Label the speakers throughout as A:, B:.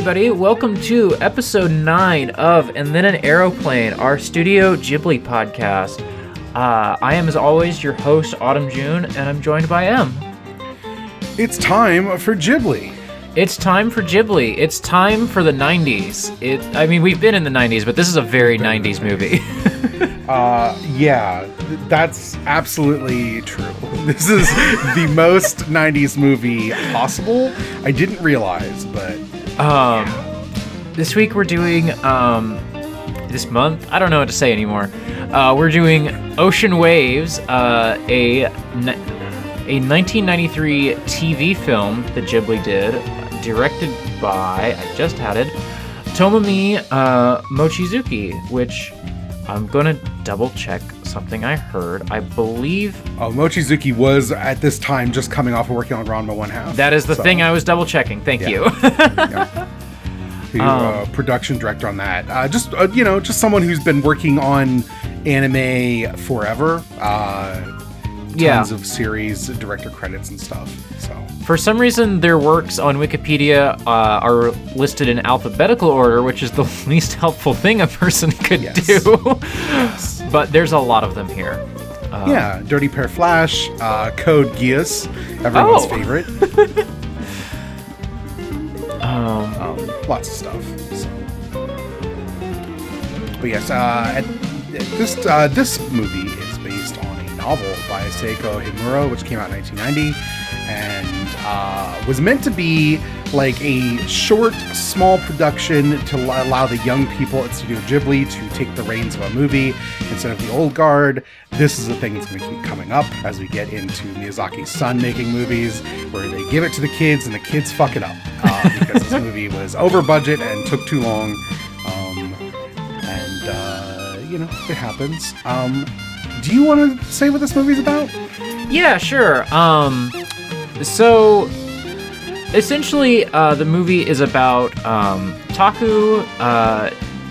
A: Everybody. Welcome to episode 9 of And Then an Aeroplane, our Studio Ghibli podcast. Uh, I am, as always, your host, Autumn June, and I'm joined by M.
B: It's time for Ghibli.
A: It's time for Ghibli. It's time for the 90s. It, I mean, we've been in the 90s, but this is a very 90s movie.
B: Uh, yeah, that's absolutely true. This is the most 90s movie possible. I didn't realize, but
A: um, this week we're doing, um, this month, I don't know what to say anymore. Uh, we're doing Ocean Waves, uh, a, a 1993 TV film that Ghibli did, directed by, I just had it, Tomomi uh, Mochizuki, which I'm gonna double check something I heard. I believe
B: oh, Mochizuki was at this time just coming off of working on Ranma One Half.
A: that is the
B: so,
A: thing I was double checking. Thank
B: Yeah.
A: you.
B: the uh, production director on that. Uh, just uh, you know, just someone who's been working on anime forever. Uh, tons of series, director credits and stuff. So
A: For some reason, their works on Wikipedia uh, are listed in alphabetical order, which is the least helpful thing a person could
B: Yes.
A: do. but there's a lot of them here.
B: yeah, Dirty Pair Flash, uh, Code Geass, everyone's
A: Oh.
B: favorite.
A: Um,
B: um, lots of stuff. So. But yes, uh, at, this uh, this movie is based on a novel by Saeko Himuro, which came out in 1990, and uh, was meant to be like a short, small production to al- allow the young people at Studio Ghibli to take the reins of a movie instead of the old guard. This is a thing that's going to keep coming up as we get into Miyazaki's son making movies, where they give it to the kids and the kids fuck it up uh, because this movie was over budget and took too long. Um, and uh, you know it happens. Um, do you want to say what this movie's about?
A: yeah, sure. Um, so essentially, uh, the movie is about um, Taku. Uh,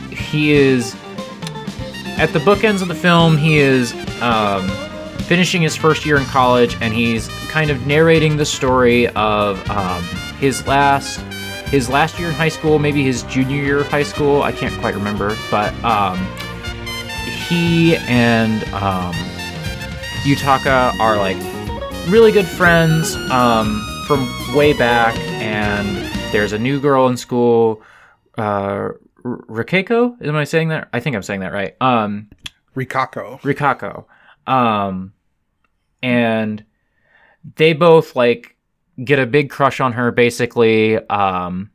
A: he is at the bookends of the film. He is um, finishing his first year in college, and he's kind of narrating the story of um, his last his last year in high school, maybe his junior year of high school. I can't quite remember, but um, he and um, Yutaka are like really good friends um, from way back, and there's a new girl in school, uh, Rikako. Am I saying that? I think I'm saying that right. Um,
B: Rikako.
A: Rikako. Um, and they both like get a big crush on her. Basically, um,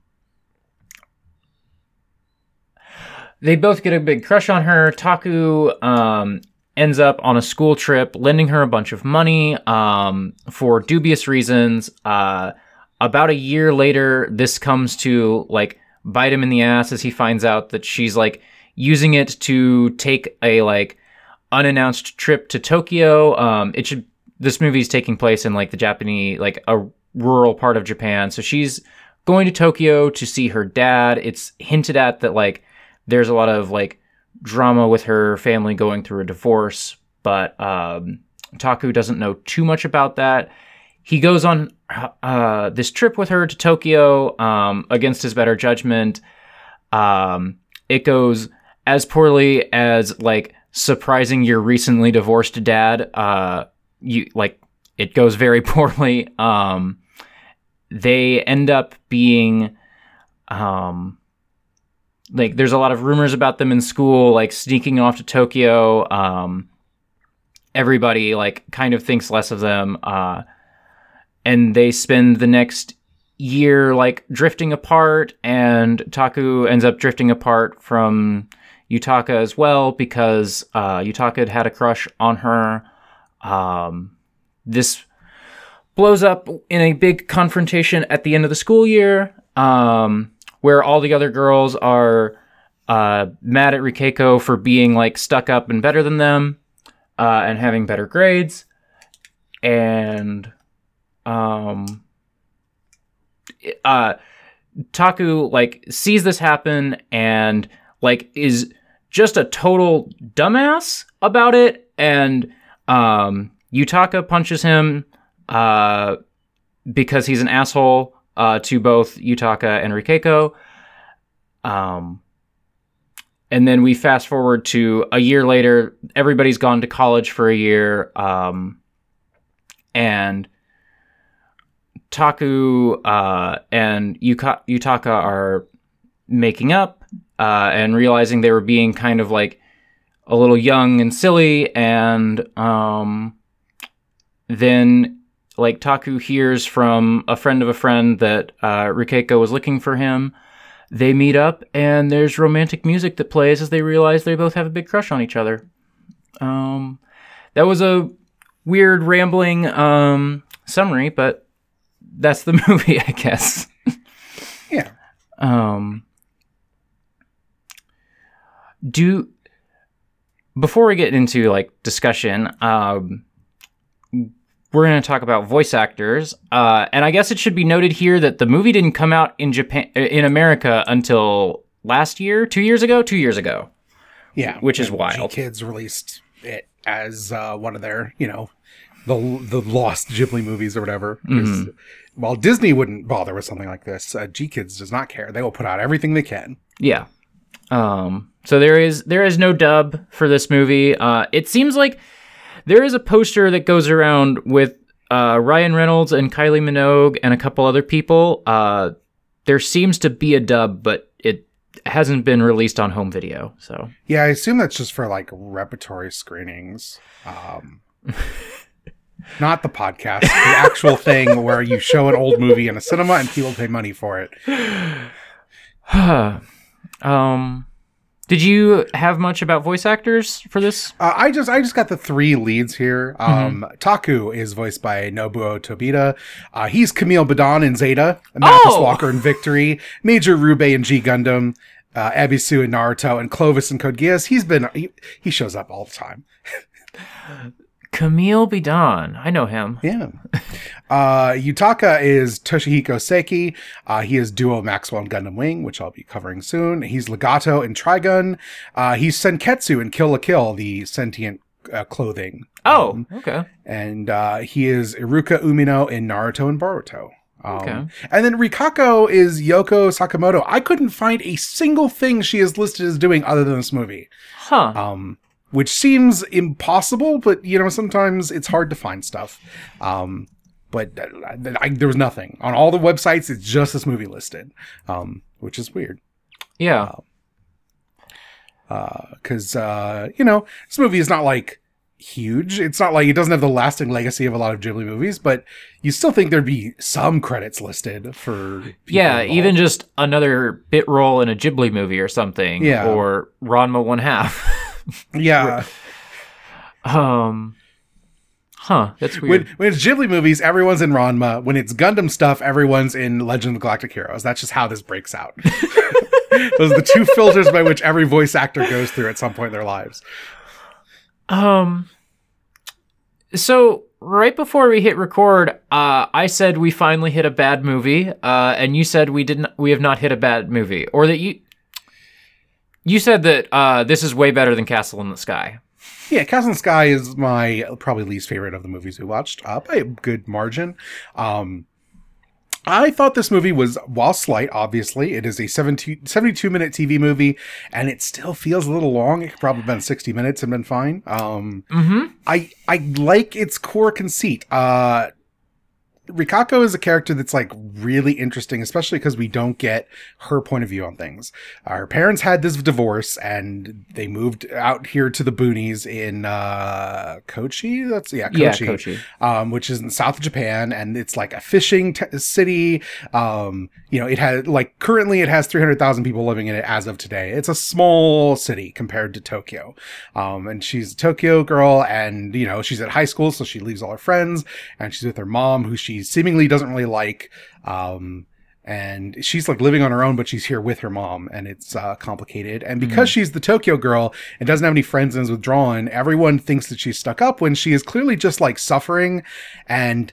A: they both get a big crush on her. Taku um, ends up on a school trip, lending her a bunch of money um, for dubious reasons. Uh, about a year later, this comes to like bite him in the ass as he finds out that she's like using it to take a like unannounced trip to Tokyo. Um, it should this movie is taking place in like the Japanese like a rural part of Japan. So she's going to Tokyo to see her dad. It's hinted at that like there's a lot of like drama with her family going through a divorce, but um, Taku doesn't know too much about that. He goes on uh, this trip with her to Tokyo um, against his better judgment. Um, it goes as poorly as like surprising your recently divorced dad. Uh, you like it goes very poorly. Um, they end up being um, like there's a lot of rumors about them in school, like sneaking off to Tokyo. Um, everybody like kind of thinks less of them, uh, and they spend the next year like drifting apart, and Taku ends up drifting apart from Yutaka as well because uh, Yutaka had had a crush on her. Um, this blows up in a big confrontation at the end of the school year, um, where all the other girls are uh, mad at Rikeko for being like stuck up and better than them uh, and having better grades, and um, uh, Taku like sees this happen and like is just a total dumbass about it. And um Yutaka punches him uh because he's an asshole uh, to both Utaka and Rikeko. Um, and then we fast forward to a year later. Everybody's gone to college for a year, um, and Taku uh, and Yuka- Yutaka are making up uh, and realizing they were being kind of like a little young and silly, and um, then like Taku hears from a friend of a friend that uh, Rikeko was looking for him. They meet up, and there's romantic music that plays as they realize they both have a big crush on each other. Um, that was a weird, rambling um, summary, but that's the movie, I guess.
B: Yeah.
A: Um, do before we get into like discussion, um, we're going to talk about voice actors, uh, and I guess it should be noted here that the movie didn't come out in Japan in America until last year, two years ago, two years ago.
B: Yeah,
A: Which is wild.
B: Kids released it as uh, one of their, you know, the the lost Ghibli movies or whatever.
A: Mm-hmm.
B: While Disney wouldn't bother with something like this, uh, GKIDS does not care. They will put out everything they can.
A: Yeah. Um, so there is there is no dub for this movie. Uh, it seems like there is a poster that goes around with uh, Ryan Reynolds and Kylie Minogue and a couple other people. Uh, there seems to be a dub, but it hasn't been released on home video. So
B: Yeah, I assume that's just for like repertory screenings. Um, not the podcast, the actual thing where you show an old movie in a cinema and people pay money for it.
A: um, did you have much about voice actors for this?
B: Uh, I just I just got the three leads here. Um, Taku is voiced by Nobuo Tobita. Uh, he's Camille Bidan in Zeta, Mathis
A: Oh!
B: Walker in Victory, Major Rube in G Gundam, uh, Ebisu in Naruto, and Clovis in Code Geass. He's been he, he shows up all the time.
A: Camille Bidan. I know him.
B: Yeah. Uh, Yutaka is Toshihiko Seki. Uh, he is Duo Maxwell in Gundam Wing, which I'll be covering soon. He's Legato in Trigun. Uh, he's Senketsu in Kill la Kill, the sentient uh, clothing.
A: Oh, okay.
B: And uh, he is Iruka Umino in Naruto and Boruto. Um,
A: Okay.
B: And then Rikako is Yoko Sakamoto. I couldn't find a single thing she is listed as doing other than this movie,
A: Huh.
B: um, which seems impossible, but you know, sometimes it's hard to find stuff. Um, but uh, I, there was nothing on all the websites. It's just this movie listed, um, which is weird.
A: yeah.
B: because uh, you know this movie is not like huge. It's not like it doesn't have the lasting legacy of a lot of Ghibli movies, but you still think there'd be some credits listed for.
A: Yeah,
B: involved.
A: even just another bit role in a Ghibli movie or something.
B: Yeah.
A: Or Ranma one half.
B: yeah.
A: um. Huh. That's
B: When,
A: weird.
B: when it's Ghibli movies, everyone's in Ranma. When it's Gundam stuff, everyone's in Legend of the Galactic Heroes. That's just how this breaks out. Those are the two filters by which every voice actor goes through at some point in their lives.
A: Um. So right before we hit record, uh, I said we finally hit a bad movie, uh, and you said we didn't. We have not hit a bad movie, or that you. You said that uh, this is way better than Castle in the Sky.
B: Yeah, Castle Sky is my probably least favorite of the movies we watched uh, by a good margin. Um, I thought this movie was, while slight, obviously, it is a 17, 72 minute TV movie, and it still feels a little long. It could probably have been 60 minutes and been fine. Um,
A: Mm-hmm.
B: I I like its core conceit. Uh Rikako is a character that's like really interesting, especially because we don't get her point of view on things. Uh, her parents had this divorce and they moved out here to the boonies in uh Kochi. That's yeah, Kochi.
A: Yeah, Kochi.
B: Um, which is in the south of Japan, and it's like a fishing t- city. Um, you know, it had like currently it has three hundred thousand people living in it as of today. It's a small city compared to Tokyo. Um, and she's a Tokyo girl, and you know she's at high school, so she leaves all her friends, and she's with her mom, who she seemingly doesn't really like. Um, and she's like living on her own, but she's here with her mom, and it's uh, complicated. And because she's the Tokyo girl and doesn't have any friends and is withdrawn, everyone thinks that she's stuck up when she is clearly just like suffering and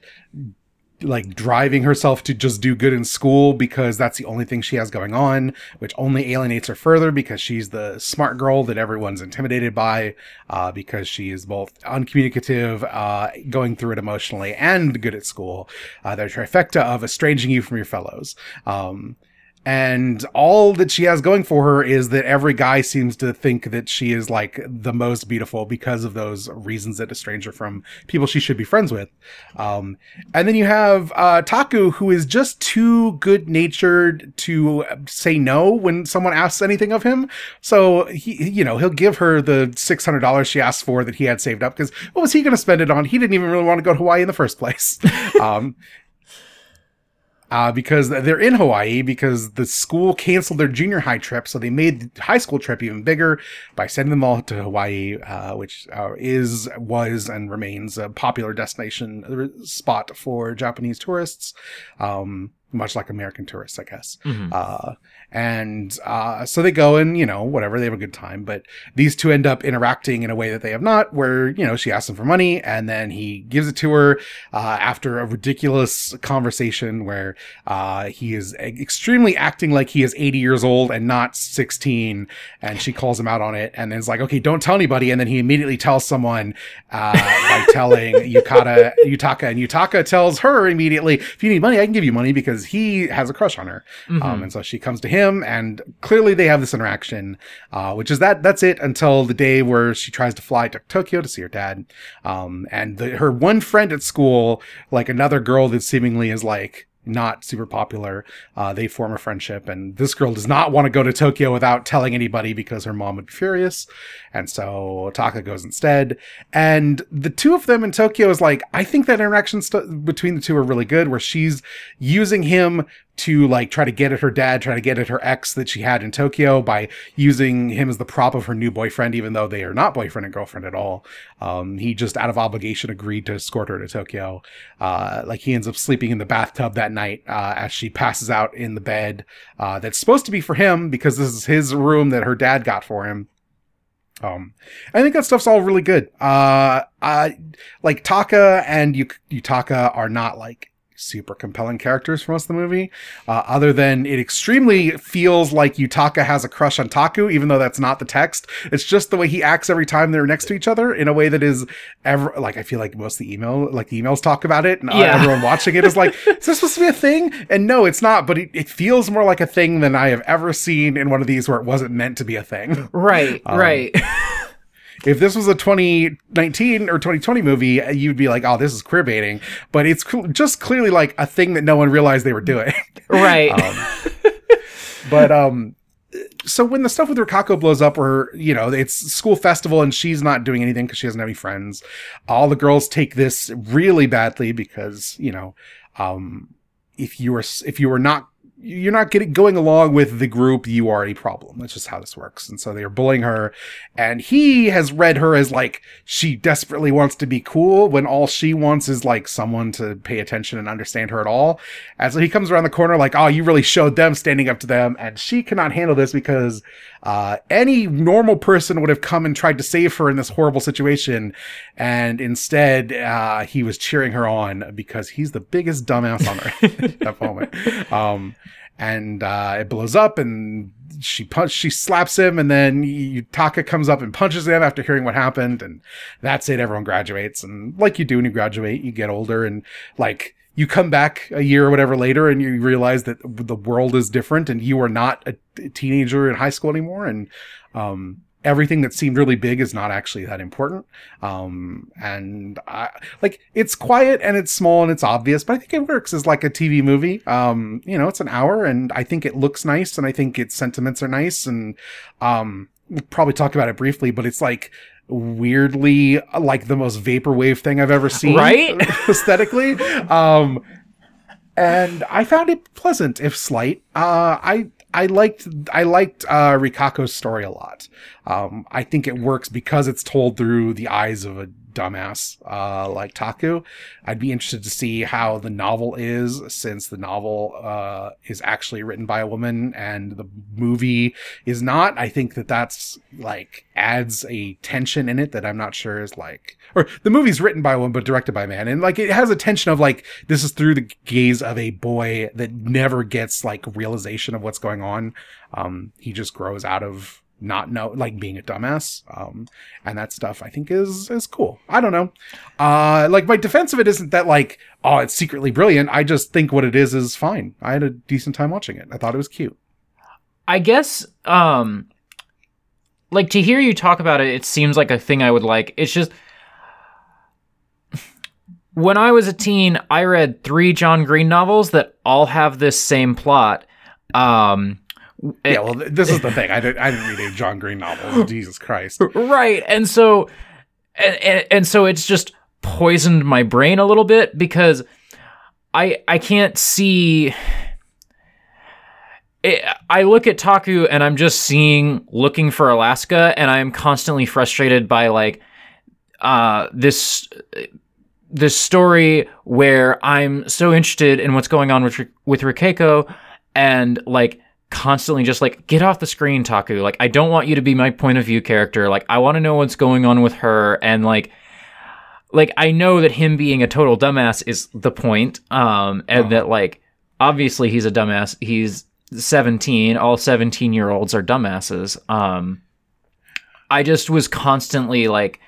B: like driving herself to just do good in school because that's the only thing she has going on, which only alienates her further because she's the smart girl that everyone's intimidated by, uh, because she is both uncommunicative, uh, going through it emotionally, and good at school. Uh, the trifecta of estranging you from your fellows. Um, and all that she has going for her is that every guy seems to think that she is like the most beautiful because of those reasons that estrange her from people she should be friends with. Um, and then you have uh, Taku, who is just too good natured to say no when someone asks anything of him. So he, you know, he'll give her the six hundred dollars she asked for that he had saved up because what was he going to spend it on? He didn't even really want to go to Hawaii in the first place. um, uh, because they're in Hawaii because the school canceled their junior high trip, so they made the high school trip even bigger by sending them all to Hawaii, uh, which uh, is was and remains a popular destination uh, spot for Japanese tourists. Um, much like American tourists, I guess. Mm-hmm. And uh, so they go and, you know, whatever, they have a good time. But these two end up interacting in a way that they have not, where, you know, she asks him for money and then he gives it to her uh, after a ridiculous conversation where uh, he is extremely acting like he is 80 years old and not 16. And she calls him out on it and then it's like, okay, don't tell anybody. And then he immediately tells someone uh, by telling Yukata, Yutaka, and Yutaka tells her immediately, if you need money, I can give you money because he has a crush on her. Mm-hmm. Um, and so she comes to him him, and clearly they have this interaction, uh, which is that that's it until the day where she tries to fly to Tokyo to see her dad. Um, and the, her one friend at school, like another girl that seemingly is like not super popular. Uh, they form a friendship, and this girl does not want to go to Tokyo without telling anybody because her mom would be furious. And so Taka goes instead. And the two of them in Tokyo is like, I think that interaction st- between the two are really good, where she's using him to like try to get at her dad, try to get at her ex that she had in Tokyo by using him as the prop of her new boyfriend, even though they are not boyfriend and girlfriend at all. Um, he just out of obligation agreed to escort her to Tokyo. Uh, like he ends up sleeping in the bathtub that night, uh, as she passes out in the bed, uh, that's supposed to be for him because this is his room that her dad got for him. Um, I think that stuff's all really good. Uh, I like Taka and Yutaka are not like super compelling characters for most of the movie, uh, other than it extremely feels like Yutaka has a crush on Taku, even though that's not the text. It's just the way he acts every time they're next to each other in a way that is ever like I feel like most of the email, like the emails talk about it, and yeah. everyone watching it is like, is this supposed to be a thing? And no, it's not. But it, it, feels more like a thing than I have ever seen in one of these where it wasn't meant to be a thing.
A: Right. Um, right.
B: if this was a 2019 or 2020 movie, you'd be like, oh, this is queer baiting. But it's cl- just clearly like a thing that no one realized they were doing.
A: Right.
B: um, but, um, so when the stuff with Rikako blows up, where you know it's school festival and she's not doing anything because she doesn't have any friends, all the girls take this really badly because you know, um, if you were if you were not you're not getting going along with the group you are a problem. That's just how this works. And so they're bullying her. And he has read her as like she desperately wants to be cool when all she wants is like someone to pay attention and understand her at all. And so he comes around the corner like oh you really showed them standing up to them. And she cannot handle this because uh, any normal person would have come and tried to save her in this horrible situation. And instead uh, he was cheering her on because he's the biggest dumbass on earth at that moment. Um, and uh, it blows up and she punch she slaps him and then Yutaka comes up and punches him after hearing what happened. And that's it. Everyone graduates. And like you do when you graduate you get older and like you come back a year or whatever later and you realize that the world is different and you are not a teenager in high school anymore and um, everything that seemed really big is not actually that important. Um, and I, like it's quiet and it's small and it's obvious, but I think it works as like a TV movie. Um, you know, it's an hour and I think it looks nice and I think its sentiments are nice and, um, we'll probably talk about it briefly, but it's like weirdly like the most vaporwave thing I've ever seen.
A: Right?
B: aesthetically. Um, and I found it pleasant, if slight. Uh, I I liked I liked uh, Rikako's story a lot. Um, I think it works because it's told through the eyes of a dumbass uh, like Taku. I'd be interested to see how the novel is, since the novel uh, is actually written by a woman and the movie is not. I think that that's like adds a tension in it that I'm not sure is like, or the movie's written by a woman but directed by a man, and like it has a tension of like this is through the gaze of a boy that never gets like realization of what's going on. Um, he just grows out of not know like being a dumbass um and that stuff i think is is cool. I don't know. Uh like my defense of it isn't that like oh it's secretly brilliant. I just think what it is is fine. I had a decent time watching it. I thought it was cute.
A: I guess um like to hear you talk about it it seems like a thing I would like. It's just when I was a teen, I read 3 John Green novels that all have this same plot. Um
B: yeah well this is the thing. I didn't i didn't read a john green novel jesus christ.
A: Right and so and, and, and so it's just poisoned my brain a little bit because i i can't see it, i look at taku and i'm just seeing looking for alaska and i'm constantly frustrated by like uh this this story where i'm so interested in what's going on with with rikeko and like constantly just like get off the screen taku. Like i don't want you to be my point of view character. Like i want to know what's going on with her. And like like i know that him being a total dumbass is the point um and
B: Uh-huh.
A: that like obviously he's a dumbass. He's 17 all 17 year olds are dumbasses. Um i just was constantly like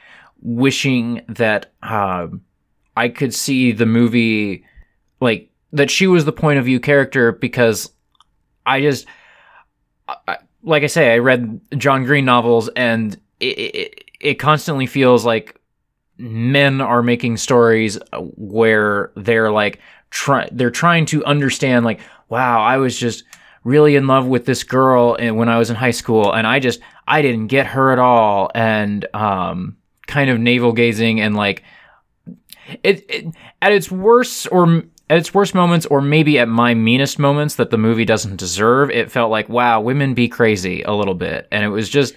A: wishing that um i could see the movie like that she was the point of view character because I just, I, like I say, I read John Green novels, and it, it it constantly feels like men are making stories where they're like try they're trying to understand like wow I was just really in love with this girl and when I was in high school and I just I didn't get her at all and um kind of navel gazing and like it, it at its worst or at its worst moments or maybe at my meanest moments that the movie doesn't deserve it felt like wow women be crazy a little bit. And it was just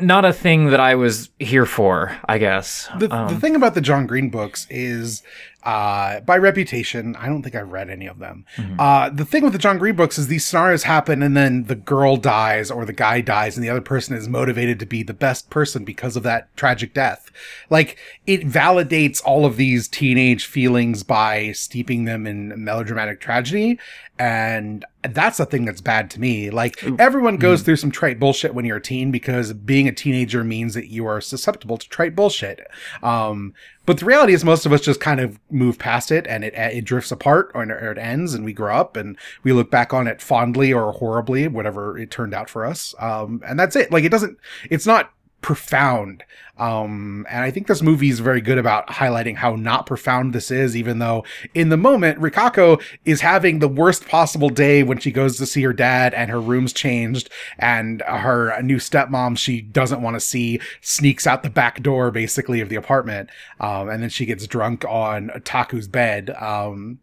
A: not a thing that i was here for i guess.
B: The, the
A: Um,
B: thing about the john green books is uh by reputation i don't think i've read any of them.
A: Mhm.
B: uh the thing with the john green books is these scenarios happen and then the girl dies or the guy dies and the other person is motivated to be the best person because of that tragic death. Like it validates all of these teenage feelings by steeping them in melodramatic tragedy. And that's the thing that's bad to me. Like everyone goes through some trite bullshit when you're a teen because being a teenager means that you are susceptible to trite bullshit. Um but the reality is most of us just kind of move past it and it it drifts apart or, it ends and we grow up and we look back on it fondly or horribly whatever it turned out for us. Um and that's it. Like it doesn't it's not profound. Um and i think this movie is very good about highlighting how not profound this is even though in the moment rikako is having the worst possible day when she goes to see her dad and her room's changed and her new stepmom she doesn't want to see sneaks out the back door basically of the apartment. Um and then she gets drunk on taku's bed. Um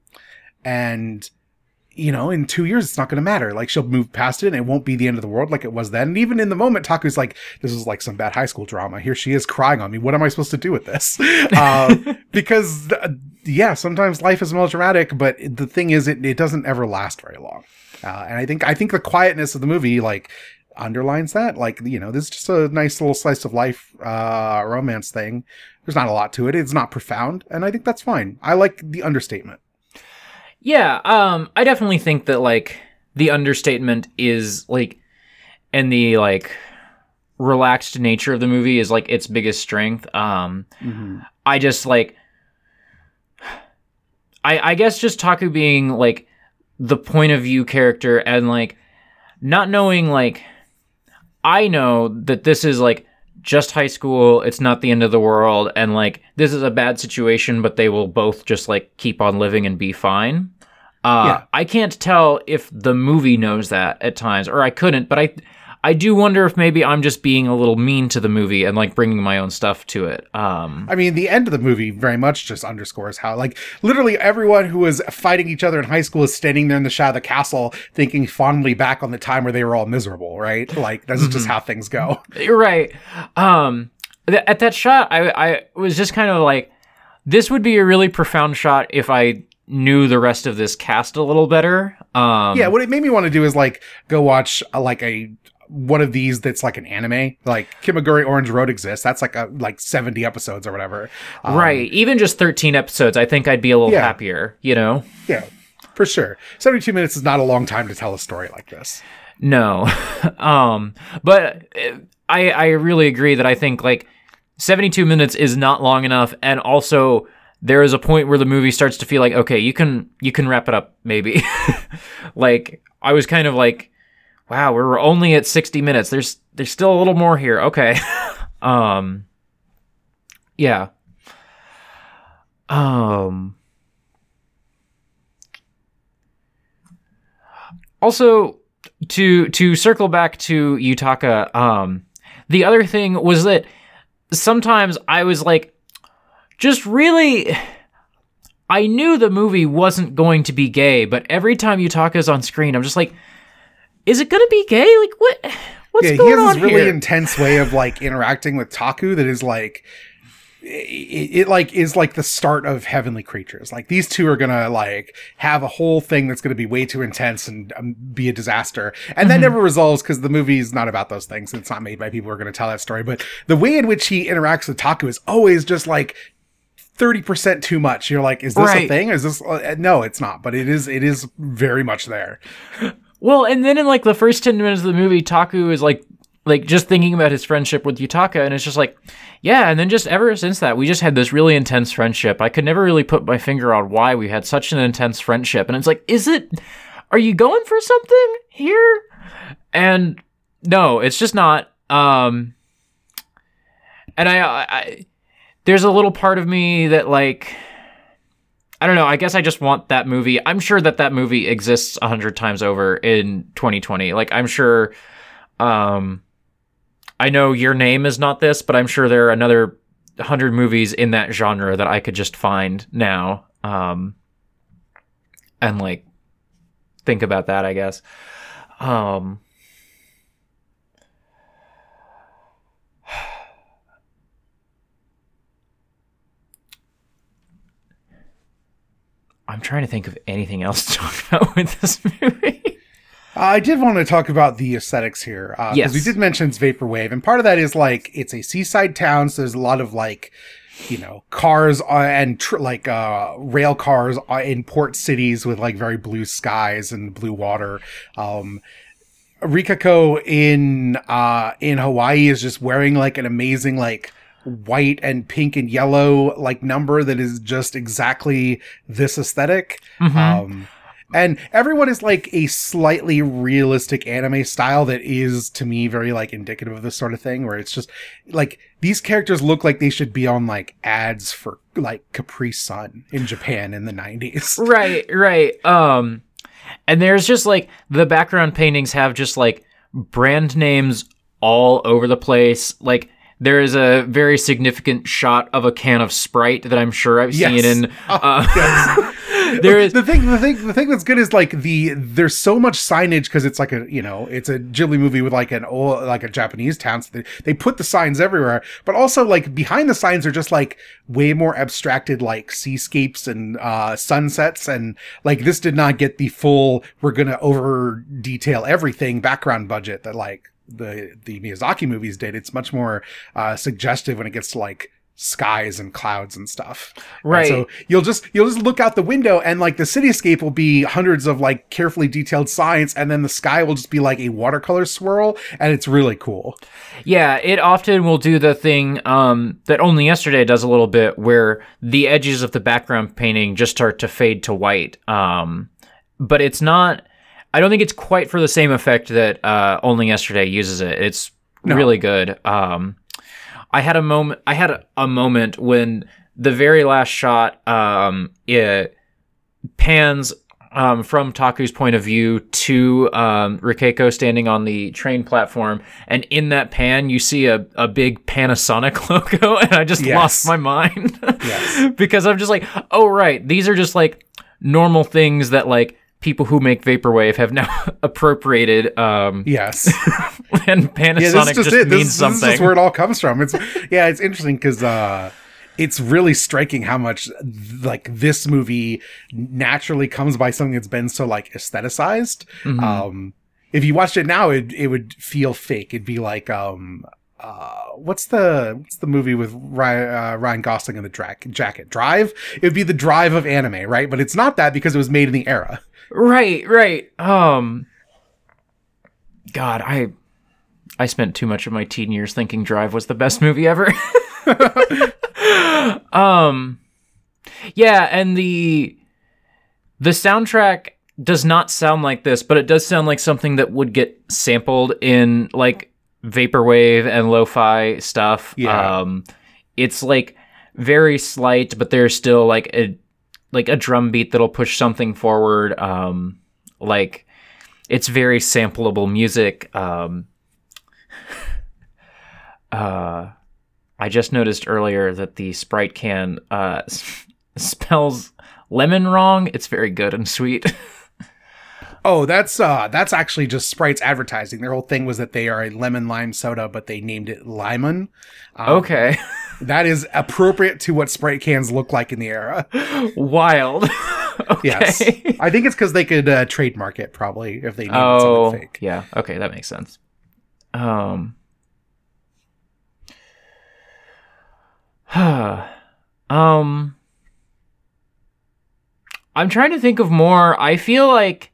B: and you know, in two years, it's not going to matter. Like she'll move past it and it won't be the end of the world like it was then. And even in the moment, Taku's like, this is like some bad high school drama. Here she is crying on me. What am I supposed to do with this? uh, because, uh, yeah, sometimes life is melodramatic, but the thing is, it, it doesn't ever last very long. Uh, and I think, I think the quietness of the movie, like, underlines that. Like, you know, this is just a nice little slice of life, uh, romance thing. There's not a lot to it. It's not profound. And I think that's fine. I like the understatement.
A: Yeah um i definitely think that like the understatement is like and the like relaxed nature of the movie is like its biggest strength. Um I just like I I guess just Taku being like the point of view character and like not knowing like I know that this is like just high school, it's not the end of the world and like this is a bad situation but they will both just like keep on living and be fine. Uh
B: Yeah.
A: I can't tell if the movie knows that at times or I couldn't, but I I do wonder if maybe I'm just being a little mean to the movie and like bringing my own stuff to it. Um
B: I mean, the end of the movie very much just underscores how, like, literally everyone who was fighting each other in high school is standing there in the shadow of the castle, thinking fondly back on the time where they were all miserable, right? Like, this is just how things go.
A: You're right. Um, th- at that shot, I I was just kind of like, this would be a really profound shot if I knew the rest of this cast a little better. Um,
B: yeah, what it made me want to do is like go watch uh, like a one of these that's like an anime, like Kimagure Orange Road exists. That's like a like seventy episodes or whatever. Um,
A: right. Even just thirteen episodes, I think I'd be a little
B: Yeah.
A: happier. You know.
B: Yeah, for sure. Seventy-two minutes is not a long time to tell a story like this.
A: No. um, but uh, I I really agree that I think like 72 minutes is not long enough and also there is a point where the movie starts to feel like okay, you can you can wrap it up maybe. like I was kind of like wow, we're only at 60 minutes. There's there's still a little more here. Okay. um yeah. Um also to to circle back to Utaka, um, the other thing was that sometimes I was like, just really. I knew the movie wasn't going to be gay, but every time Utaka's on screen, I'm just like, is it gonna be gay? Like what? What's
B: yeah, he
A: going
B: has
A: on
B: this really intense way of like interacting with Taku that is like it, it like is like the start of heavenly creatures. Like these two are gonna like have a whole thing that's gonna be way too intense and um, be a disaster. And that
A: Mhm.
B: never resolves because the movie is not about those things. It's not made by people who are gonna tell that story. But the way in which he interacts with taku is always just like 30% too much. You're like is this a thing? Is this uh, no it's not. But it is it is very much there
A: Well, and then in like the first ten minutes of the movie, Taku is like like just thinking about his friendship with Yutaka, and it's just like, yeah. And then just ever since that, we just had this really intense friendship. I could never really put my finger on why we had such an intense friendship, and it's like, is it? Are you going for something here? And no, it's just not. Um, and I, I there's a little part of me that like. I don't know. I guess I just want that movie. I'm sure that that movie exists a hundred times over in 2020. Like I'm sure. Um, I know your name is not this, but I'm sure there are another hundred movies in that genre that I could just find now. Um, and like think about that. I guess. Um. I'm trying to think of anything else to talk about with this movie.
B: I did want to talk about the aesthetics here because
A: Yes.
B: we did mention it's vaporwave, and part of that is like it's a seaside town, so there's a lot of like you know cars uh, and tr- like uh, rail cars uh, in port cities with like very blue skies and blue water. Um, Rikako in uh, in Hawaii is just wearing like an amazing like white and pink and yellow like number that is just exactly this esthetic
A: Mhm.
B: um, and everyone is like a slightly realistic anime style that is to me very like indicative of this sort of thing where it's just like these characters look like they should be on like ads for like Capri Sun in Japan in the 90s.
A: right right um and there's just like the background paintings have just like brand names all over the place like there is a very significant shot of a can of Sprite that I'm sure I've
B: Yes.
A: seen in.
B: Oh,
A: Uh, there is
B: the thing the thing the thing that's good is like the there's so much signage because it's like a you know it's a Ghibli movie with like an old like a Japanese town so they, they put the signs everywhere but also like behind the signs are just like way more abstracted like seascapes and uh sunsets and like this did not get the full we're gonna over detail everything background budget that like the the Miyazaki movies did it's much more uh suggestive when it gets to like skies and clouds and stuff and
A: right
B: so you'll just you'll just look out the window and like the cityscape will be hundreds of like carefully detailed signs and then the sky will just be like a watercolor swirl and it's really cool.
A: Yeah, it often will do the thing um, that only yesterday does a little bit, where the edges of the background painting just start to fade to white. Um, but it's not. I don't think it's quite for the same effect that uh, only yesterday uses it. It's
B: No.
A: really good. Um, I had a moment. I had a, a moment when the very last shot um, it pans um, from Taku's point of view to um, Rikeko standing on the train platform, and in that pan, you see a, a big Panasonic logo, and I just
B: Yes.
A: lost my mind
B: Yes.
A: because I'm just like, oh right, these are just like normal things that like people who make vaporwave have now appropriated um
B: Yes.
A: and
B: yeah, this
A: Panasonic
B: is just
A: just.
B: This,
A: means
B: this
A: something.
B: is just where it all comes from. It's yeah, it's interesting because uh, it's really striking how much like this movie naturally comes by something that's been so like aestheticized.
A: Mhm.
B: Um, if you watched it now, it it would feel fake. It'd be like um. Uh, what's the what's the movie with Ryan, uh, Ryan Gosling in the dra- jacket? Drive. It would be the Drive of anime, right? But it's not that because it was made in the era.
A: Right, right. Um God, I I spent too much of my teen years thinking Drive was the best movie ever. um Yeah, and the the soundtrack does not sound like this, but it does sound like something that would get sampled in like vaporwave and lo-fi stuff.
B: Yeah.
A: Um it's like very slight, but there's still like a like a drum beat that'll push something forward. Um, like it's very sampleable music. Um, uh, I just noticed earlier that the Sprite can uh, spells lemon wrong. It's very good and sweet.
B: Oh, that's uh that's actually just Sprite's advertising. Their whole thing was that they are a lemon lime soda, but they named it Limon. Um,
A: okay,
B: That is appropriate to what Sprite cans look like in the era.
A: wild. okay.
B: Yes. I think it's because they could uh, trademark it probably if they named it
A: Oh,
B: something fake.
A: yeah. Okay, that makes sense. Um. um. I'm trying to think of more. I feel like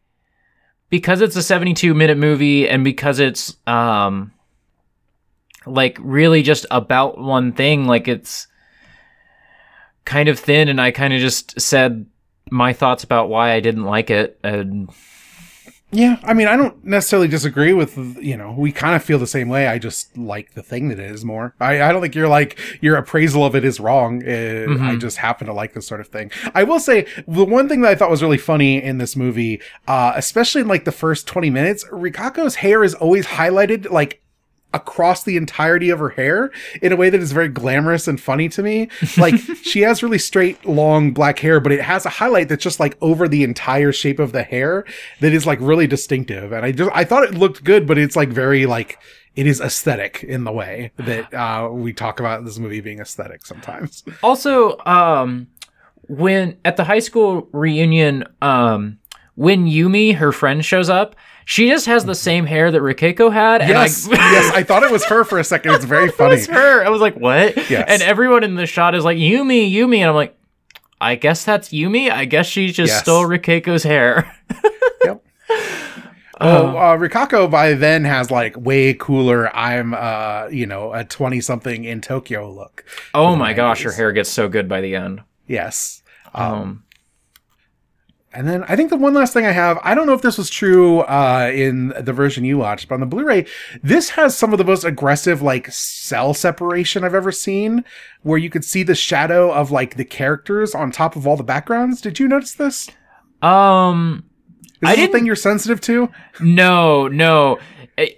A: because it's a 72 minute movie and because it's um like really just about one thing, like it's kind of thin and I kind of just said my thoughts about why I didn't like it and
B: Yeah, I mean, I don't necessarily disagree with you know. We kind of feel the same way. I just like the thing that it is more. I, I don't think you're like your appraisal of it is wrong. Uh, I
A: Mhm.
B: just happen to like this sort of thing. I will say the one thing that I thought was really funny in this movie, uh, especially in like the first twenty minutes, Rikako's hair is always highlighted like across the entirety of her hair in a way that is very glamorous and funny to me. Like she has really straight, long black hair, but it has a highlight that's just like over the entire shape of the hair that is like really distinctive. And I just I thought it looked good, but it's like very like it is aesthetic in the way that uh, we talk about this movie being aesthetic sometimes.
A: Also, um, when at the high school reunion, um, when Yumi, her friend, shows up, she just has the same hair that Rikeko had. And
B: Yes,
A: I,
B: yes, I thought it was her for a second. It's very
A: it
B: funny.
A: was her. I was like, what?
B: Yes.
A: And everyone in the shot is like, Yumi, Yumi. And I'm like, I guess that's Yumi. I guess she just
B: Yes.
A: stole Rikeko's hair.
B: Yep. Oh, uh, Rikako by then has like way cooler. I'm, uh, you know, a twenty something in Tokyo look.
A: oh my gosh, her hair gets so good by the end.
B: Yes. Um,
A: Um,
B: and then I think the one last thing I have, I don't know if this was true uh, in the version you watched, but on the Blu-ray, this has some of the most aggressive like cell separation I've ever seen, where you could see the shadow of like the characters on top of all the backgrounds. Did you notice this?
A: um,
B: Is
A: I
B: this a
A: didn't-
B: thing you're sensitive to?
A: No, no.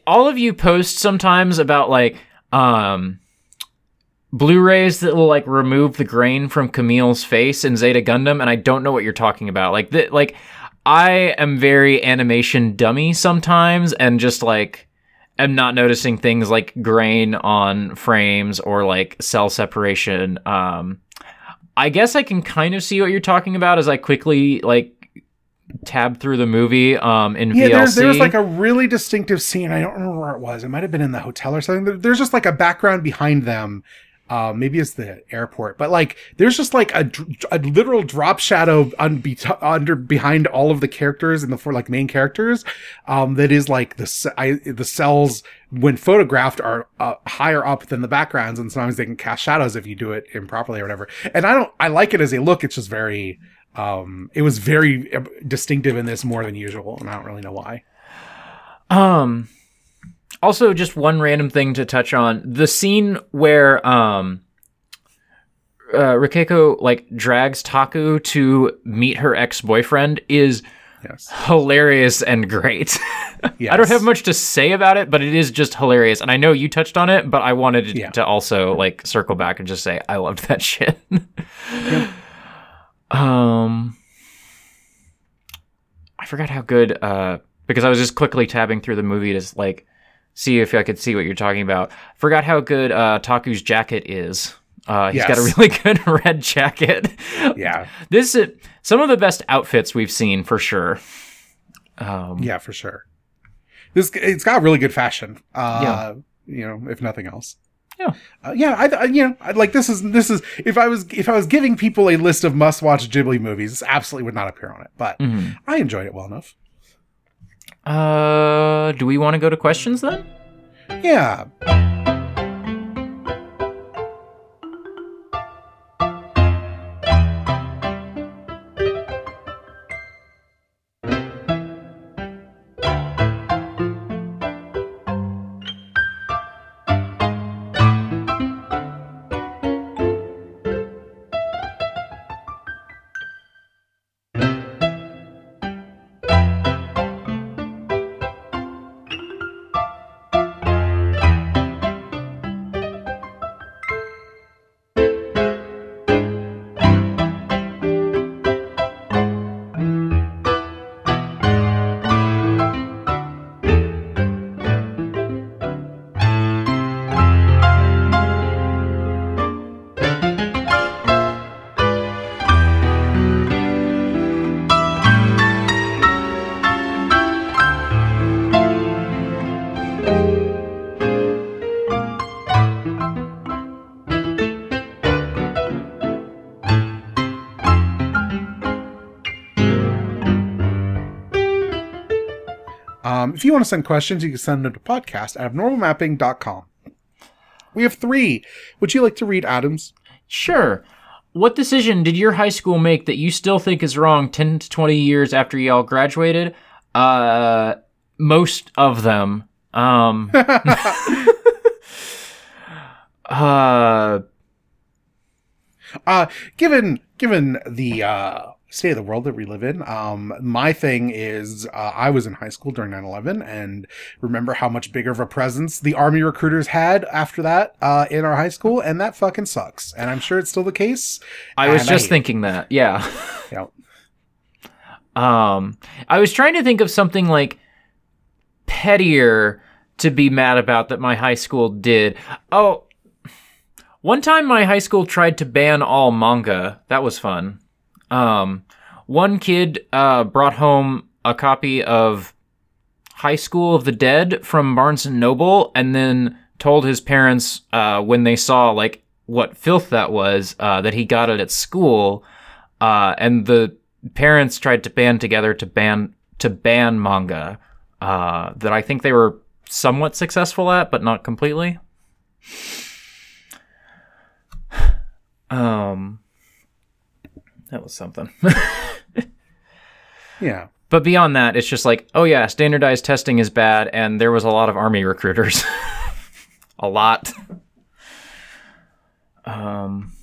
A: All of you post sometimes about like um Blu-rays that will like remove the grain from Camille's face in Zeta Gundam, and I don't know what you're talking about. Like that, like I am very animation dummy sometimes, and just like am not noticing things like grain on frames or like cell separation. Um, I guess I can kind of see what you're talking about as I quickly like tab through the movie um in
B: Yeah,
A: VLC.
B: there's there was like a really distinctive scene. I don't remember where it was. It might have been in the hotel or something. There's just like a background behind them. Uh, maybe it's the airport, but like there's just like a, a literal drop shadow be- under behind all of the characters and the four like main characters. Um, that is like the I, the cells when photographed are uh, higher up than the backgrounds, and sometimes they can cast shadows if you do it improperly or whatever. And I don't I like it as a look. It's just very um it was very uh, distinctive in this more than usual and i don't really know why
A: Um also just one random thing to touch on. The scene where um uh, Rikeko like drags Taku to meet her ex-boyfriend is
B: yes
A: hilarious and great.
B: yes
A: I don't have much to say about it, but it is just hilarious. And I know you touched on it, but I wanted
B: Yeah.
A: to also like circle back and just say I loved that shit. Um I forgot how good uh because I was just quickly tabbing through the movie to like see if I could see what you're talking about. Forgot how good uh Taku's jacket is. Uh, he's got a really good red jacket.
B: Yeah,
A: This is some of the best outfits we've seen for sure. Um,
B: yeah, for sure. This it's got really good fashion. Uh,
A: Yeah.
B: you know, if nothing else.
A: Yeah.
B: uh, yeah. I, I you know, I, like this is this is if I was if I was giving people a list of must watch Ghibli movies, this absolutely would not appear on it. But
A: mhm.
B: I enjoyed it well enough.
A: Uh, do we want to go to questions then?
B: Yeah. You want to send questions, you can send them to podcast at abnormalmapping.com. We have three. Would you like to read Adams?
A: Sure. What decision did your high school make that you still think is wrong 10 to 20 years after y'all graduated? Uh, most of them. Um, uh,
B: Uh, given given the uh, state of the world that we live in, um, my thing is uh, I was in high school during 9-11 and remember how much bigger of a presence the army recruiters had after that uh, in our high school, and that fucking sucks. And I'm sure it's still the case.
A: I was just
B: it.
A: thinking that. Yeah.
B: Know,
A: Um, I was trying to think of something like pettier to be mad about that my high school did. Oh, one time my high school tried to ban all manga. That was fun. Um, one kid uh, brought home a copy of High School of the Dead from Barnes and Noble, and then told his parents uh, when they saw like what filth that was uh, that he got it at school. Uh, and the parents tried to band together to ban to ban manga uh, that I think they were somewhat successful at, but not completely. Um, that was something.
B: yeah.
A: but beyond that, it's just like, oh yeah, standardized testing is bad, and there was a lot of army recruiters, a lot. Um,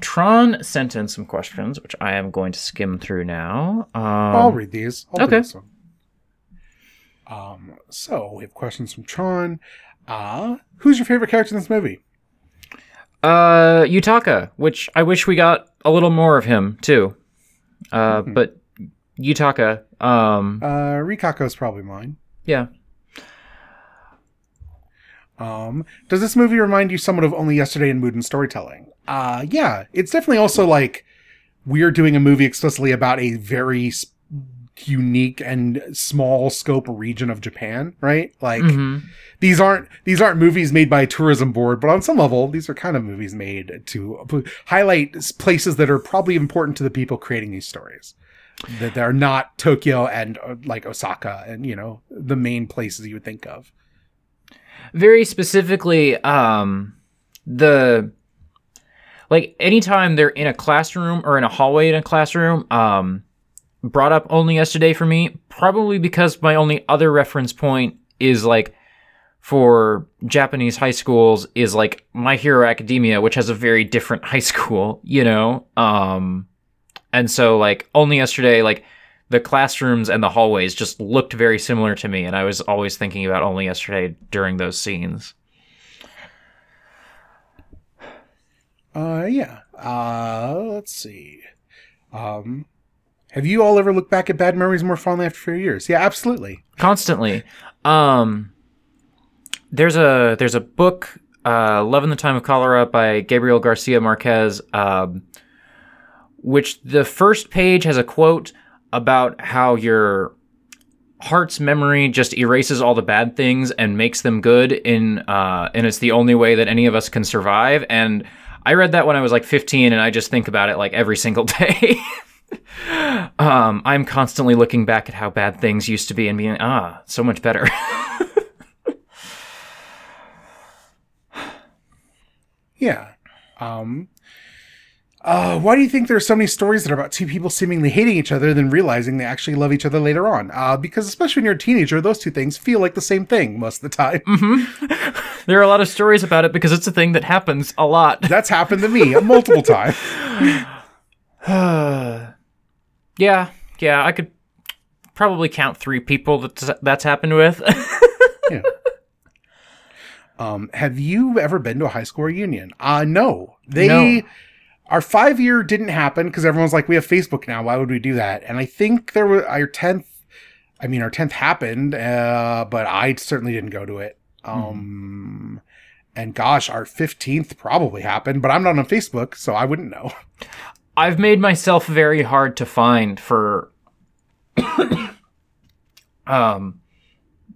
A: Tron sent in some questions, which I am going to skim through now. Um,
B: I'll read these. I'll
A: okay.
B: Um, so we have questions from Tron. Uh, who's your favorite character in this movie?
A: Uh, Yutaka, which I wish we got a little more of him too. Uh,
B: Mhm.
A: but Yutaka, um,
B: Uh, Rikako's probably mine.
A: yeah.
B: Um, does this movie remind you somewhat of Only Yesterday in mood and storytelling? Uh, yeah, it's definitely also like we're doing a movie explicitly about a very s- unique and small scope region of Japan, right? Like
A: Mhm.
B: these aren't these aren't movies made by a tourism board, but on some level, these are kind of movies made to highlight places that are probably important to the people creating these stories. That they're not Tokyo and uh, like Osaka and you know the main places you would think of.
A: very specifically um the like anytime they're in a classroom or in a hallway in a classroom um brought up only yesterday for me probably because my only other reference point is like for Japanese high schools is like My Hero Academia which has a very different high school you know um and so like only yesterday like the classrooms and the hallways just looked very similar to me and i was always thinking about only yesterday during those scenes
B: Uh, yeah. Uh, let's see. Um, Have you all ever looked back at bad memories more fondly after few years? Yeah, absolutely.
A: constantly. Um, there's a there's a book, uh, "Love in the Time of Cholera" by Gabriel Garcia Marquez, um, which the first page has a quote about how your heart's memory just erases all the bad things and makes them good in uh, and it's the only way that any of us can survive. And I read that when I was like 15, and I just think about it like every single day. Um, I'm constantly looking back at how bad things used to be and being ah, so much better.
B: Yeah. Um, uh, why do you think there are so many stories that are about two people seemingly hating each other, then realizing they actually love each other later on? Uh, because especially when you're a teenager, those two things feel like the same thing most of the time.
A: there are a lot of stories about it because it's a thing that happens a lot.
B: That's happened to me multiple times.
A: yeah, yeah, I could probably count three people that that's happened with.
B: Yeah. Um, have you ever been to a high school reunion? Uh, no. They,
A: No.
B: our five year didn't happen because everyone's like, we have Facebook now. Why would we do that? And I think there was our 10th, I mean, our 10th happened, uh, but I certainly didn't go to it. Um, and gosh, our 15th probably happened, but I'm not on Facebook, so I wouldn't know.
A: I've made myself very hard to find for um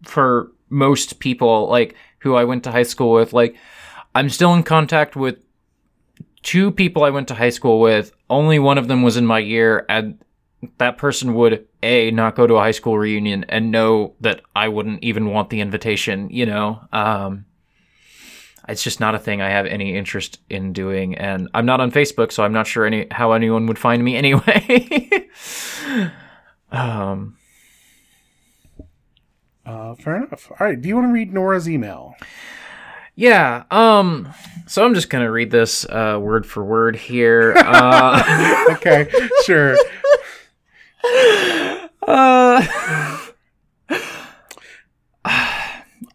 A: for most people like who I went to high school with. Like I'm still in contact with two people I went to high school with. Only one of them was in my year and that person would a not go to a high school reunion and know that I wouldn't even want the invitation you know? Um it's just not a thing I have any interest in doing, and I'm not on Facebook, so I'm not sure any how anyone would find me anyway. um,
B: Uh, fair enough. All right. Do you want to read Nora's email?
A: yeah. Um, so I'm just gonna read this uh, word for word here. Uh,
B: Okay, sure.
A: uh,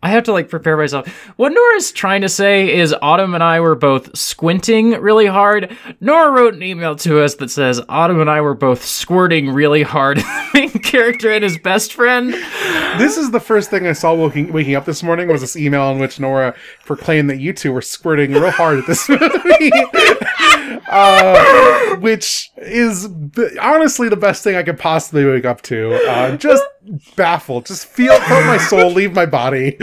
A: I have to like prepare myself. What Nora's trying to say is Autumn and I were both squinting really hard. Nora wrote an email to us that says Autumn and I were both squirting really hard. character and his best friend.
B: This is the first thing I saw waking, waking up this morning was this email in which Nora proclaimed that you two were squirting real hard at this movie. uh, which is honestly the best thing I could possibly wake up to. Uh, just baffled. Just feel, felt my soul leave my body.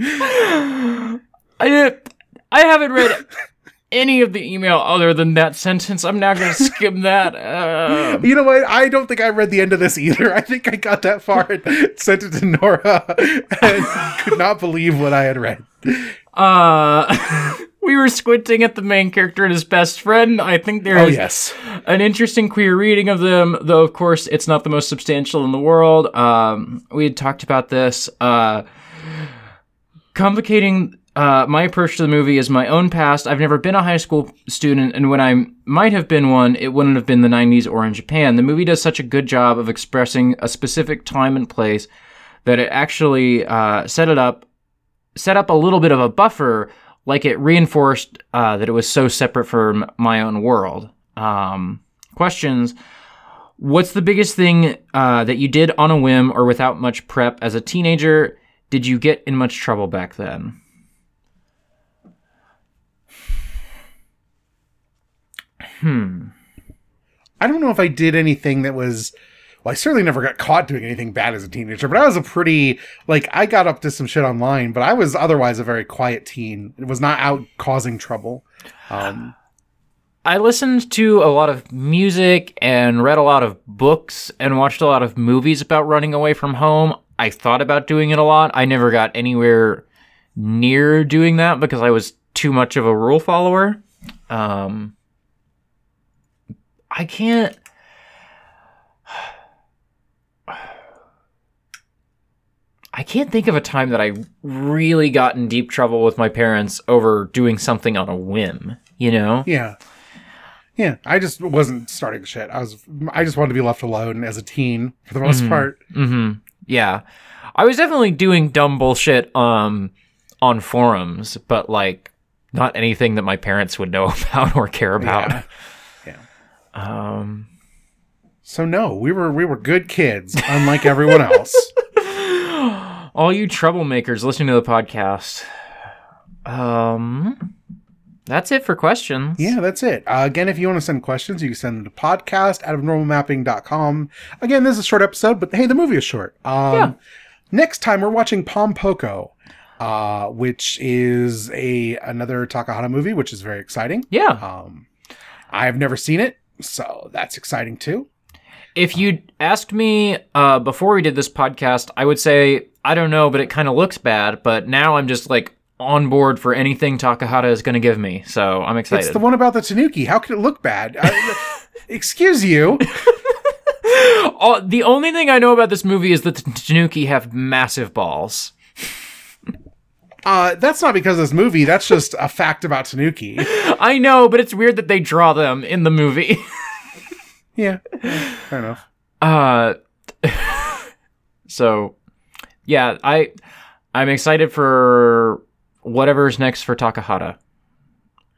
A: I didn't, I haven't read any of the email other than that sentence. I'm now gonna skim that. Uh,
B: You know what? I don't think I read the end of this either. I think I got that far and sent it to Nora and could not believe what I had read.
A: uh, we were squinting at the main character and his best friend. I think there's
B: Oh, yes.
A: an interesting queer reading of them, though of course it's not the most substantial in the world. Um, we had talked about this. Uh, complicating uh, my approach to the movie is my own past. I've never been a high school student, and when I might have been one, it wouldn't have been the 90s or in Japan. The movie does such a good job of expressing a specific time and place that it actually uh, set it up, set up a little bit of a buffer, like it reinforced uh, that it was so separate from my own world. Um, questions. What's the biggest thing uh, that you did on a whim or without much prep as a teenager? Did you get in much trouble back then?
B: I don't know if I did anything that was. Well, I certainly never got caught doing anything bad as a teenager, but I was a pretty like I got up to some shit online, but I was otherwise a very quiet teen. It was not out causing trouble. Um,
A: I listened to a lot of music and read a lot of books and watched a lot of movies about running away from home. I thought about doing it a lot. I never got anywhere near doing that because I was too much of a rule follower. Um, I can't. I can't think of a time that I really got in deep trouble with my parents over doing something on a whim, you know?
B: yeah, yeah. I just wasn't starting shit. I was. I just wanted to be left alone as a teen for the most part.
A: Mm-hmm. Yeah. I was definitely doing dumb bullshit um on forums, but like not anything that my parents would know about or care about.
B: Yeah.
A: Um,
B: So no, we were we were good kids, unlike everyone else.
A: all you troublemakers listening to the podcast. Um, that's it for questions.
B: Yeah, that's it. Uh, again, if you want to send questions, you can send them to podcast at abnormalmapping.com. Again, this is a short episode, but hey, the movie is short. Um,
A: Yeah.
B: Next time, we're watching Pom Poko, uh, which is a another Takahata movie, which is very exciting.
A: Yeah.
B: Um, I've never seen it, so that's exciting too.
A: If you'd asked me uh, before we did this podcast, I would say I don't know, but it kind of looks bad. But now I'm just like on board for anything Takahata is going to give me, so I'm excited.
B: It's the one about the Tanuki. How could it look bad? Uh, excuse you.
A: All- the only thing I know about this movie is that the Tanuki have massive balls.
B: Uh, that's not because of this movie. That's just a fact about Tanuki.
A: I know, but it's weird that they draw them in the movie.
B: Yeah, fair enough.
A: Uh, so yeah, I I'm excited for whatever's next for Takahata.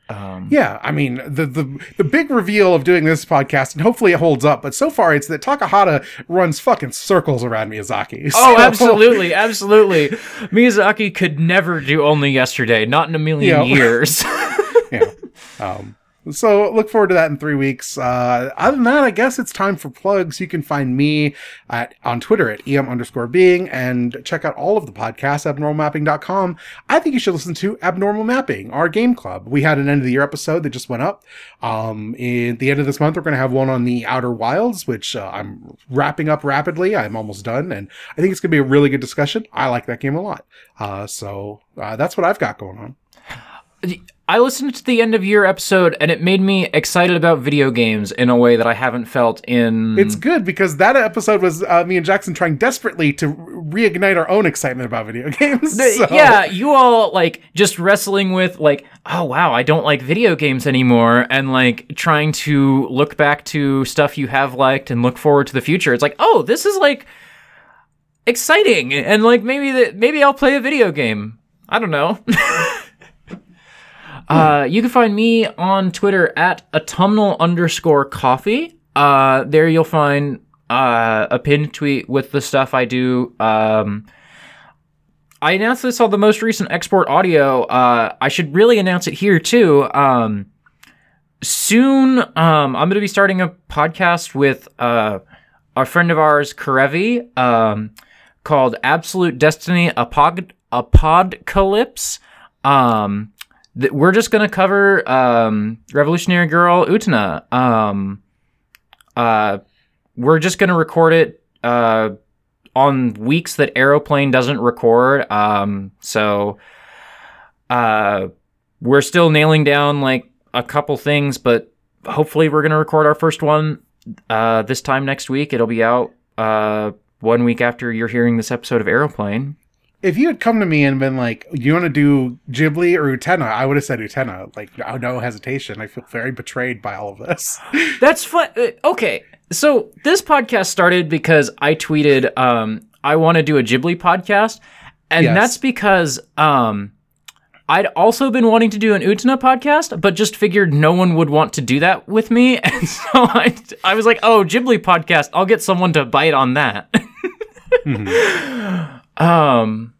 A: Um,
B: Yeah, I mean the the the big reveal of doing this podcast, and hopefully it holds up. But so far, it's that Takahata runs fucking circles around Miyazaki.
A: Oh, absolutely, absolutely. Miyazaki could never do only yesterday, not in a million years.
B: yeah. Um, so look forward to that in three weeks. Uh, other than that, I guess it's time for plugs. You can find me at on Twitter at em underscore being and check out all of the podcasts abnormalmapping.com. I think you should listen to Abnormal Mapping, our game club. We had an end of the year episode that just went up. Um, in the end of this month, we're going to have one on the Outer Wilds, which uh, I'm wrapping up rapidly. I'm almost done, and I think it's going to be a really good discussion. I like that game a lot. Uh, so uh, that's what I've got going on.
A: I listened to the end of year episode and it made me excited about video games in a way that I haven't felt in
B: It's good because that episode was uh, me and Jackson trying desperately to reignite our own excitement about video games. So-
A: Yeah, you all like just wrestling with like, oh wow, I don't like video games anymore, and like trying to look back to stuff you have liked and look forward to the future. It's like, oh, this is like exciting, and like maybe that maybe I'll play a video game. I don't know. uh, you can find me on Twitter at autumnal underscore coffee. Uh, there you'll find uh, a pinned tweet with the stuff I do. Um, I announced this on the most recent export audio. Uh, I should really announce it here too. Um, soon, um, I'm going to be starting a podcast with uh, a friend of ours, Karevi, um, called Absolute Destiny Apod- Apodcalypse. Um, th- we're just to cover um, Revolutionary Girl Utena. Um, uh, we're just to record it. Uh, on weeks that Aeroplane doesn't record. Um, so uh, we're still nailing down like a couple things, but hopefully we're gonna record our first one uh, this time next week. It'll be out uh, one week after you're hearing this episode of Aeroplane.
B: If you had come to me and been like, "You want to do Ghibli or Utena?" I would have said Utena, like no, hesitation. I feel very betrayed by all of this.
A: That's fun. uh, Okay, so this podcast started because I tweeted um, I want to do a Ghibli podcast, and
B: Yes.
A: that's because um, I'd also been wanting to do an Utena podcast, but just figured no one would want to do that with me, and so I I was like, oh, Ghibli podcast, I'll get someone to bite on that. um.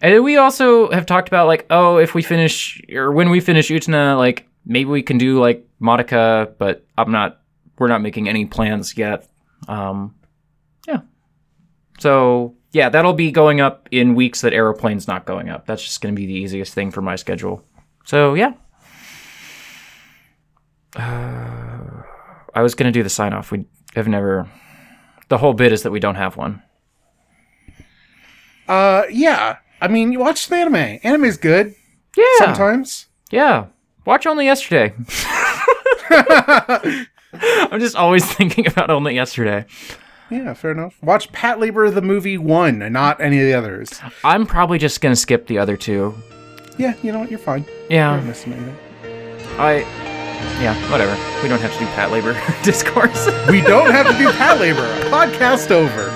A: And we also have talked about like, oh, if we finish or when we finish Utena, like maybe we can do like Monica, but I'm not. We're not making any plans yet. Um, yeah. So yeah, that'll be going up in weeks that Aeroplane's not going up. That's just going to be the easiest thing for my schedule. So yeah. Uh, I was going to do the sign off. We have never. The whole bit is that we don't have one.
B: Uh, yeah. I mean, you watch the anime. Anime's good
A: Yeah.
B: sometimes.
A: Yeah. Watch only yesterday. I'm just always thinking about only yesterday.
B: Yeah, fair enough. Watch Patlabor the movie one, and not any of the others.
A: I'm probably just gonna skip the other two.
B: Yeah, you know what? You're fine.
A: Yeah.
B: not missing anything.
A: I. Yeah. Whatever. We don't have to do Patlabor discourse.
B: We don't have to do Patlabor. Podcast over.